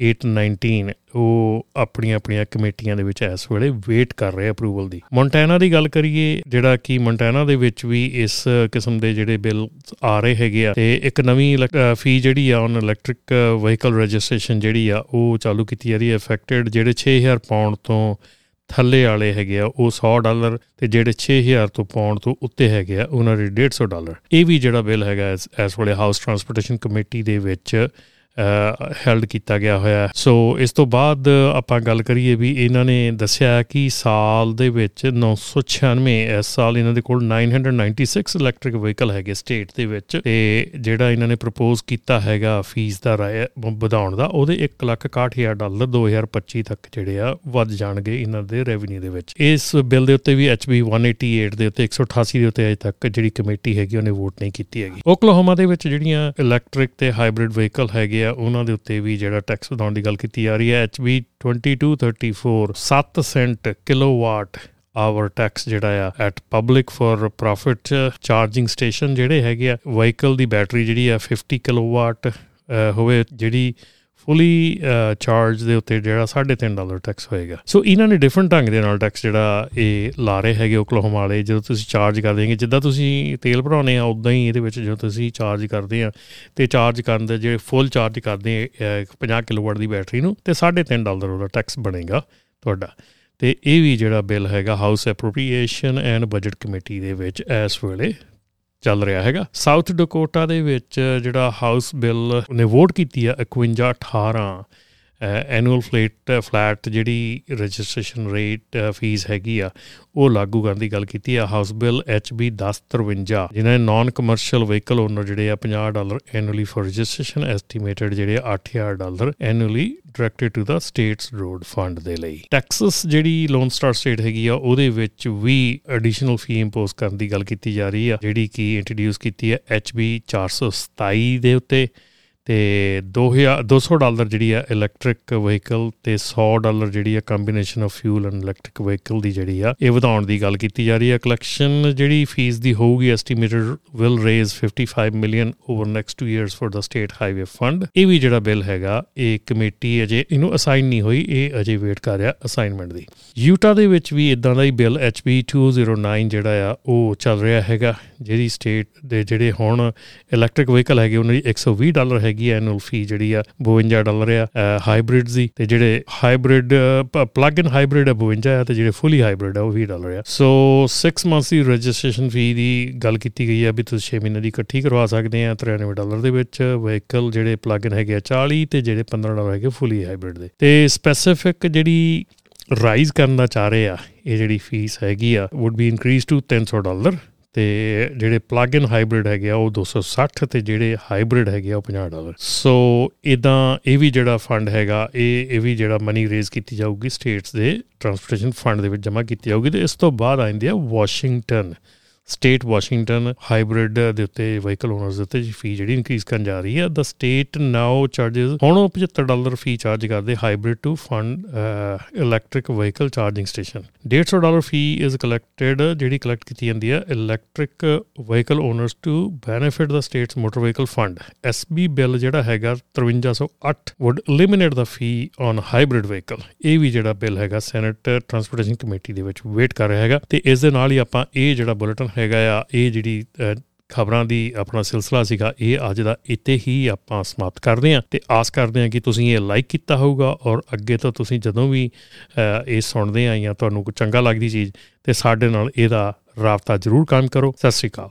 819 ਉਹ ਆਪਣੀਆਂ ਆਪਣੀਆਂ ਕਮੇਟੀਆਂ ਦੇ ਵਿੱਚ ਇਸ ਵੇਲੇ ਵੇਟ ਕਰ ਰਹੇ ਅਪਰੂਵਲ ਦੀ। ਮੌਂਟਾਨਾ ਦੀ ਗੱਲ ਕਰੀਏ, ਜਿਹੜਾ ਕਿ ਮੌਂਟਾਨਾ ਦੇ ਵਿੱਚ ਵੀ ਇਸ ਕਿਸਮ ਦੇ ਜਿਹੜੇ ਬਿੱਲ ਆ ਰਹੇ ਹੈਗੇ ਆ, ਤੇ ਇੱਕ ਨਵੀਂ ਫੀ ਜਿਹੜੀ ਆ ਔਨ ਇਲੈਕਟ੍ਰਿਕ ਵਹੀਕਲ ਰਜਿਸਟ੍ਰੇਸ਼ਨ ਜਿਹੜੀ ਆ, ਉਹ ਚਾਲੂ ਕੀਤੀ ਜਾ ਰਹੀ ਹੈ ਇਫੈਕਟਡ ਜਿਹੜੇ 6000 ਪਾਉਂਡ ਤੋਂ ਥੱਲੇ ਵਾਲੇ ਹੈਗੇ ਆ, ਉਹ 100 ਡਾਲਰ, ਤੇ ਜਿਹੜੇ 6000 ਤੋਂ ਪਾਉਂਡ ਤੋਂ ਉੱਤੇ ਹੈਗੇ ਆ, ਉਹਨਾਂ ਦੇ 150 ਡਾਲਰ। ਇਹ ਵੀ ਜਿਹੜਾ ਬਿੱਲ ਹੈਗਾ ਇਸ ਵੇਲੇ ਹਾਊਸ ਟਰਾਂਸਪੋਰਟੇਸ਼ਨ ਕਮੇਟੀ ਦੇ ਵਿੱਚ ਹੈਲਡ ਕੀਤਾ ਗਿਆ ਹੋਇਆ ਸੋ ਇਸ ਤੋਂ ਬਾਅਦ ਆਪਾਂ ਗੱਲ ਕਰੀਏ ਵੀ ਇਹਨਾਂ ਨੇ ਦੱਸਿਆ ਕਿ ਸਾਲ ਦੇ ਵਿੱਚ 996 ਇਸ ਸਾਲ ਇਹਨਾਂ ਦੇ ਕੋਲ 996 ਇਲੈਕਟ੍ਰਿਕ ਵਹੀਕਲ ਹੈਗੇ ਸਟੇਟ ਦੇ ਵਿੱਚ। ਤੇ ਜਿਹੜਾ ਇਹਨਾਂ ਨੇ ਪ੍ਰਪੋਜ਼ ਕੀਤਾ ਹੈਗਾ ਫੀਸ ਦਾ ਵਧਾਉਣ ਦਾ, ਉਹਦੇ 161000 ਡਾਲਰ 2025 ਤੱਕ ਜਿਹੜੇ ਆ, ਵੱਧ ਜਾਣਗੇ ਇਹਨਾਂ ਦੇ ਰੈਵਨਿਊ ਦੇ ਵਿੱਚ। ਇਸ ਬਿੱਲ ਦੇ ਉੱਤੇ ਵੀ HB 188 ਦੇ ਉੱਤੇ 188 ਦੇ ਉੱਤੇ ਅਜੇ ਤੱਕ ਜਿਹੜੀ ਕਮੇਟੀ ਹੈਗੀ, ਉਹਨੇ ਵੋਟ ਨਹੀਂ ਕੀਤੀ ਹੈਗੀ। ਓਕਲਾਹੋਮਾ ਦੇ ਵਿੱਚ ਜਿਹੜੀਆਂ ਇਲੈਕਟ੍ਰਿਕ ਤੇ ਹਾਈਬ੍ਰਿਡ ਵਹੀਕਲ ਹੈਗੇ ਆ, ਉਹਨਾਂ ਦੇ ਉੱਤੇ ਵੀ ਜਿਹੜਾ ਟੈਕਸ ਵਧਾਉਣ ਦੀ ਗੱਲ ਕੀਤੀ ਜਾ ਰਹੀ ਹੈ। HB 2234 7 cent kilowatt hour tax ਜਿਹੜਾ ਆ at public for profit charging station ਜਿਹੜੇ ਹੈਗੇ ਆ ਵਹੀਕਲ ਦੀ ਬੈਟਰੀ ਜਿਹੜੀ ਆ 50 ਕਿਲੋਵਾਟ ਹੋਵੇ, ਜਿਹੜੀ ਫੁੱਲੀ ਚਾਰਜ uh, ਦੇ ਉੱਤੇ ਜਿਹੜਾ 3.5 ਡਾਲਰ ਟੈਕਸ ਹੋਏਗਾ। ਸੋ ਇਹਨਾਂ ਨੇ ਡਿਫਰੈਂਟ ਢੰਗ ਦੇ ਨਾਲ ਟੈਕਸ ਜਿਹੜਾ ਇਹ ਲਾ ਰਹੇ ਹੈਗੇ ਓਕਲਾਹੋਮਾ ਵਾਲੇ, ਜਦੋਂ ਤੁਸੀਂ ਚਾਰਜ ਕਰਦੇ ਹੈਗੇ, ਜਿੱਦਾਂ ਤੁਸੀਂ ਤੇਲ ਭਰਾਉਨੇ ਆ ਉਦਾਂ ਹੀ ਇਹਦੇ ਵਿੱਚ ਜਦੋਂ ਤੁਸੀਂ ਚਾਰਜ ਕਰਦੇ ਆ, ਤੇ ਚਾਰਜ ਕਰਨ ਦੇ ਜਿਹੜੇ ਫੁੱਲ ਚਾਰਜ ਕਰਦੇ 50 ਕਿਲੋਵਾਟ ਦੀ ਬੈਟਰੀ ਨੂੰ, ਤੇ 3.5 ਡਾਲਰ ਉਹਦਾ ਟੈਕਸ ਬਣੇਗਾ ਤੁਹਾਡਾ। ਤੇ ਇਹ ਵੀ ਜਿਹੜਾ ਬਿੱਲ ਹੈਗਾ house appropriation and budget committee ਦੇ ਵਿੱਚ ਇਸ ਵੇਲੇ ਚੱਲ ਰਿਹਾ ਹੈਗਾ। ਸਾਊਥ ਡਕੋਟਾ ਦੇ ਵਿੱਚ ਜਿਹੜਾ ਹਾਊਸ ਬਿੱਲ ਨੇ ਵੋਟ ਕੀਤੀ ਆ 51 18 ਐਨੂਅਲ ਫਲੇਟ ਫਲੈਟ ਜਿਹੜੀ ਰਜਿਸਟ੍ਰੇਸ਼ਨ ਰੇਟ ਫੀਸ ਹੈਗੀ ਆ, ਉਹ ਲਾਗੂ ਕਰਨ ਦੀ ਗੱਲ ਕੀਤੀ ਆ। ਹਾਊਸ ਬਿੱਲ HB 1053 ਜਿਨ੍ਹਾਂ ਨੇ ਨਾਨ ਕਮਰਸ਼ੀਅਲ ਵਹੀਕਲ ਓਨਰ ਜਿਹੜੇ ਆ 50 dollar annually for registration estimated ਜਿਹੜੇ 8000 dollar annually directed to the state's road fund ਦੇ ਲਈ। ਟੈਕਸਸ ਜਿਹੜੀ ਲੋਨ ਸਟਾਰ ਸਟੇਟ ਹੈਗੀ ਆ, ਉਹਦੇ ਵਿੱਚ ਵੀ ਐਡੀਸ਼ਨਲ ਫੀ ਇੰਪੋਜ਼ ਕਰਨ ਦੀ ਗੱਲ ਕੀਤੀ ਜਾ ਰਹੀ ਆ, ਜਿਹੜੀ ਕਿ ਇੰਟਰੋਡਿਊਸ ਕੀਤੀ ਹੈ HB 427 ਦੇ ਉੱਤੇ। ਤੇ 2000 200 ਡਾਲਰ ਜਿਹੜੀ ਆ ਇਲੈਕਟ੍ਰਿਕ ਵਹੀਕਲ ਤੇ 100 ਡਾਲਰ ਜਿਹੜੀ ਆ combination of fuel and electric vehicle ਦੀ ਜਿਹੜੀ ਆ, ਇਹ ਵਧਾਉਣ ਦੀ ਗੱਲ ਕੀਤੀ ਜਾ ਰਹੀ ਹੈ ਕਲੈਕਸ਼ਨ ਜਿਹੜੀ ਫੀਸ ਦੀ ਹੋਊਗੀ estimated will raise 55 million over next 2 years for the state highway fund ਇਹ ਵੀ ਜਿਹੜਾ ਬਿੱਲ ਹੈਗਾ, ਇਹ ਕਮੇਟੀ ਅਜੇ ਇਹਨੂੰ ਅਸਾਈਨ ਨਹੀਂ ਹੋਈ, ਇਹ ਅਜੇ ਵੇਟ ਕਰ ਰਿਹਾ ਅਸਾਈਨਮੈਂਟ ਦੀ। ਯੂਟਾ ਦੇ ਵਿੱਚ ਵੀ ਇਦਾਂ ਦਾ ਹੀ ਬਿੱਲ HB 209 ਜਿਹੜਾ ਆ, ਉਹ ਚੱਲ ਰਿਹਾ ਹੈਗਾ। ਜਿਹੜੀ ਸਟੇਟ ਦੇ ਜਿਹੜੇ ਹੁਣ ਇਲੈਕਟ੍ਰਿਕ ਵਹੀਕਲ ਹੈਗੇ, ਉਹਨਾਂ ਦੀ 120 ਡਾਲਰ ਹੈਗੀ ਐਨੂਅਲ ਫੀ ਜਿਹੜੀ ਆ 52 ਡਾਲਰ ਆ ਹਾਈਬ੍ਰਿਡਸ ਦੀ। ਤੇ ਜਿਹੜੇ ਹਾਈਬ੍ਰਿਡ ਪਲੱਗ ਇਨ ਹਾਈਬ੍ਰਿਡ ਆ 52 ਆ, ਤੇ ਜਿਹੜੇ ਫੁੱਲੀ ਹਾਈਬ੍ਰਿਡ ਆ, ਉਹ 20 ਡਾਲਰ ਆ। ਸੋ 6 ਮੰਥਸ ਦੀ ਰਜਿਸਟ੍ਰੇਸ਼ਨ ਫੀ ਦੀ ਗੱਲ ਕੀਤੀ ਗਈ ਆ ਵੀ ਤੁਸੀਂ 6 ਮਹੀਨੇ ਦੀ ਇਕੱਠੀ ਕਰਵਾ ਸਕਦੇ ਆ 93 ਡਾਲਰ ਦੇ ਵਿੱਚ। ਵਹੀਕਲ ਜਿਹੜੇ ਪਲੱਗ ਇਨ ਹੈਗੇ ਆ 40 ਤੇ ਜਿਹੜੇ 15 ਡਾਲਰ ਹੈਗੇ ਫੁੱਲੀ ਹਾਈਬ੍ਰਿਡ ਦੇ। ਤੇ ਸਪੈਸੀਫਿਕ ਜਿਹੜੀ ਰਾਈਜ਼ ਕਰਨ ਦਾ ਚਾਹ ਰਹੇ ਆ, ਇਹ ਜਿਹੜੀ ਫੀਸ ਹੈਗੀ ਆ would be increase to 300 dollar ਤੇ ਜਿਹੜੇ ਪਲੱਗ ਇਨ ਹਾਈਬ੍ਰਿਡ ਹੈਗੇ ਆ, ਉਹ 260 ਤੇ ਜਿਹੜੇ ਹਾਈਬ੍ਰਿਡ ਹੈਗੇ ਆ, ਉਹ 50 ਡਾਲਰ। ਸੋ ਇਦਾਂ ਇਹ ਵੀ ਜਿਹੜਾ ਫੰਡ ਹੈਗਾ, ਇਹ ਇਹ ਵੀ ਜਿਹੜਾ ਮਨੀ ਰੇਜ਼ ਕੀਤੀ ਜਾਊਗੀ ਸਟੇਟਸ ਦੇ ਟਰਾਂਸਪੋਰਟੇਸ਼ਨ ਫੰਡ ਦੇ ਵਿੱਚ ਜਮ੍ਹਾਂ ਕੀਤੀ ਜਾਊਗੀ ਤੇ ਇਸ ਤੋਂ ਬਾਅਦ ਆਉਂਦੀ ਆ ਵਾਸ਼ਿੰਗਟਨ ਸਟੇਟ ਵਾਸ਼ਿੰਗਟਨ ਹਾਈਬ੍ਰਿਡ ਦੇ ਉੱਤੇ ਵਹੀਕਲ ਓਨਰਸ ਦੇ ਉੱਤੇ ਫੀ ਜਿਹੜੀ ਇਨਕਰੀਜ਼ ਕਰਨ ਜਾ ਰਹੀ ਹੈ। ਦਾ ਸਟੇਟ ਨਾਓ ਚਾਰजेस ਹੁਣ ਉਹ 75 ਡਾਲਰ ਫੀ ਚਾਰਜ ਕਰਦੇ hybrid to fund electric vehicle charging station 150 dollar fee is collected ਜਿਹੜੀ ਕਲੈਕਟ ਕੀਤੀ ਜਾਂਦੀ ਹੈ electric vehicle owners to benefit the state's motor vehicle fund SB bill ਜਿਹੜਾ ਹੈਗਾ 5308 would eliminate the fee on hybrid vehicle ਇਹ ਵੀ ਜਿਹੜਾ bill ਹੈਗਾ ਸੈਨੇਟ ਟਰਾਂਸਪੋਰਟੇਸ਼ਨ ਕਮੇਟੀ ਦੇ ਵਿੱਚ ਵੇਟ ਕਰ ਰਿਹਾ ਹੈਗਾ। ਤੇ ਇਸ ਦੇ ਨਾਲ ਹੀ ਆਪਾਂ ਇਹ ਜਿਹੜਾ ਬੁਲੇਟਿਨ ਹੈਗਾ ਆ, ਇਹ ਜਿਹੜੀ ਖਬਰਾਂ ਦੀ ਆਪਣਾ ਸਿਲਸਿਲਾ ਸੀਗਾ, ਇਹ ਅੱਜ ਦਾ ਇੱਥੇ ਹੀ ਆਪਾਂ ਸਮਾਪਤ ਕਰਦੇ ਹਾਂ ਤੇ ਆਸ ਕਰਦੇ ਹਾਂ ਕਿ ਤੁਸੀਂ ਇਹ ਲਾਈਕ ਕੀਤਾ ਹੋਊਗਾ ਔਰ ਅੱਗੇ ਤੋਂ ਤੁਸੀਂ ਜਦੋਂ ਵੀ ਇਹ ਸੁਣਦੇ ਆ ਜਾਂ ਤੁਹਾਨੂੰ ਕੋਈ ਚੰਗਾ ਲੱਗਦੀ ਚੀਜ਼ ਤੇ ਸਾਡੇ ਨਾਲ ਇਹਦਾ ਰਾਬਤਾ ਜ਼ਰੂਰ ਕਾਇਮ ਕਰੋ। ਸਤਿ ਸ੍ਰੀ ਅਕਾਲ।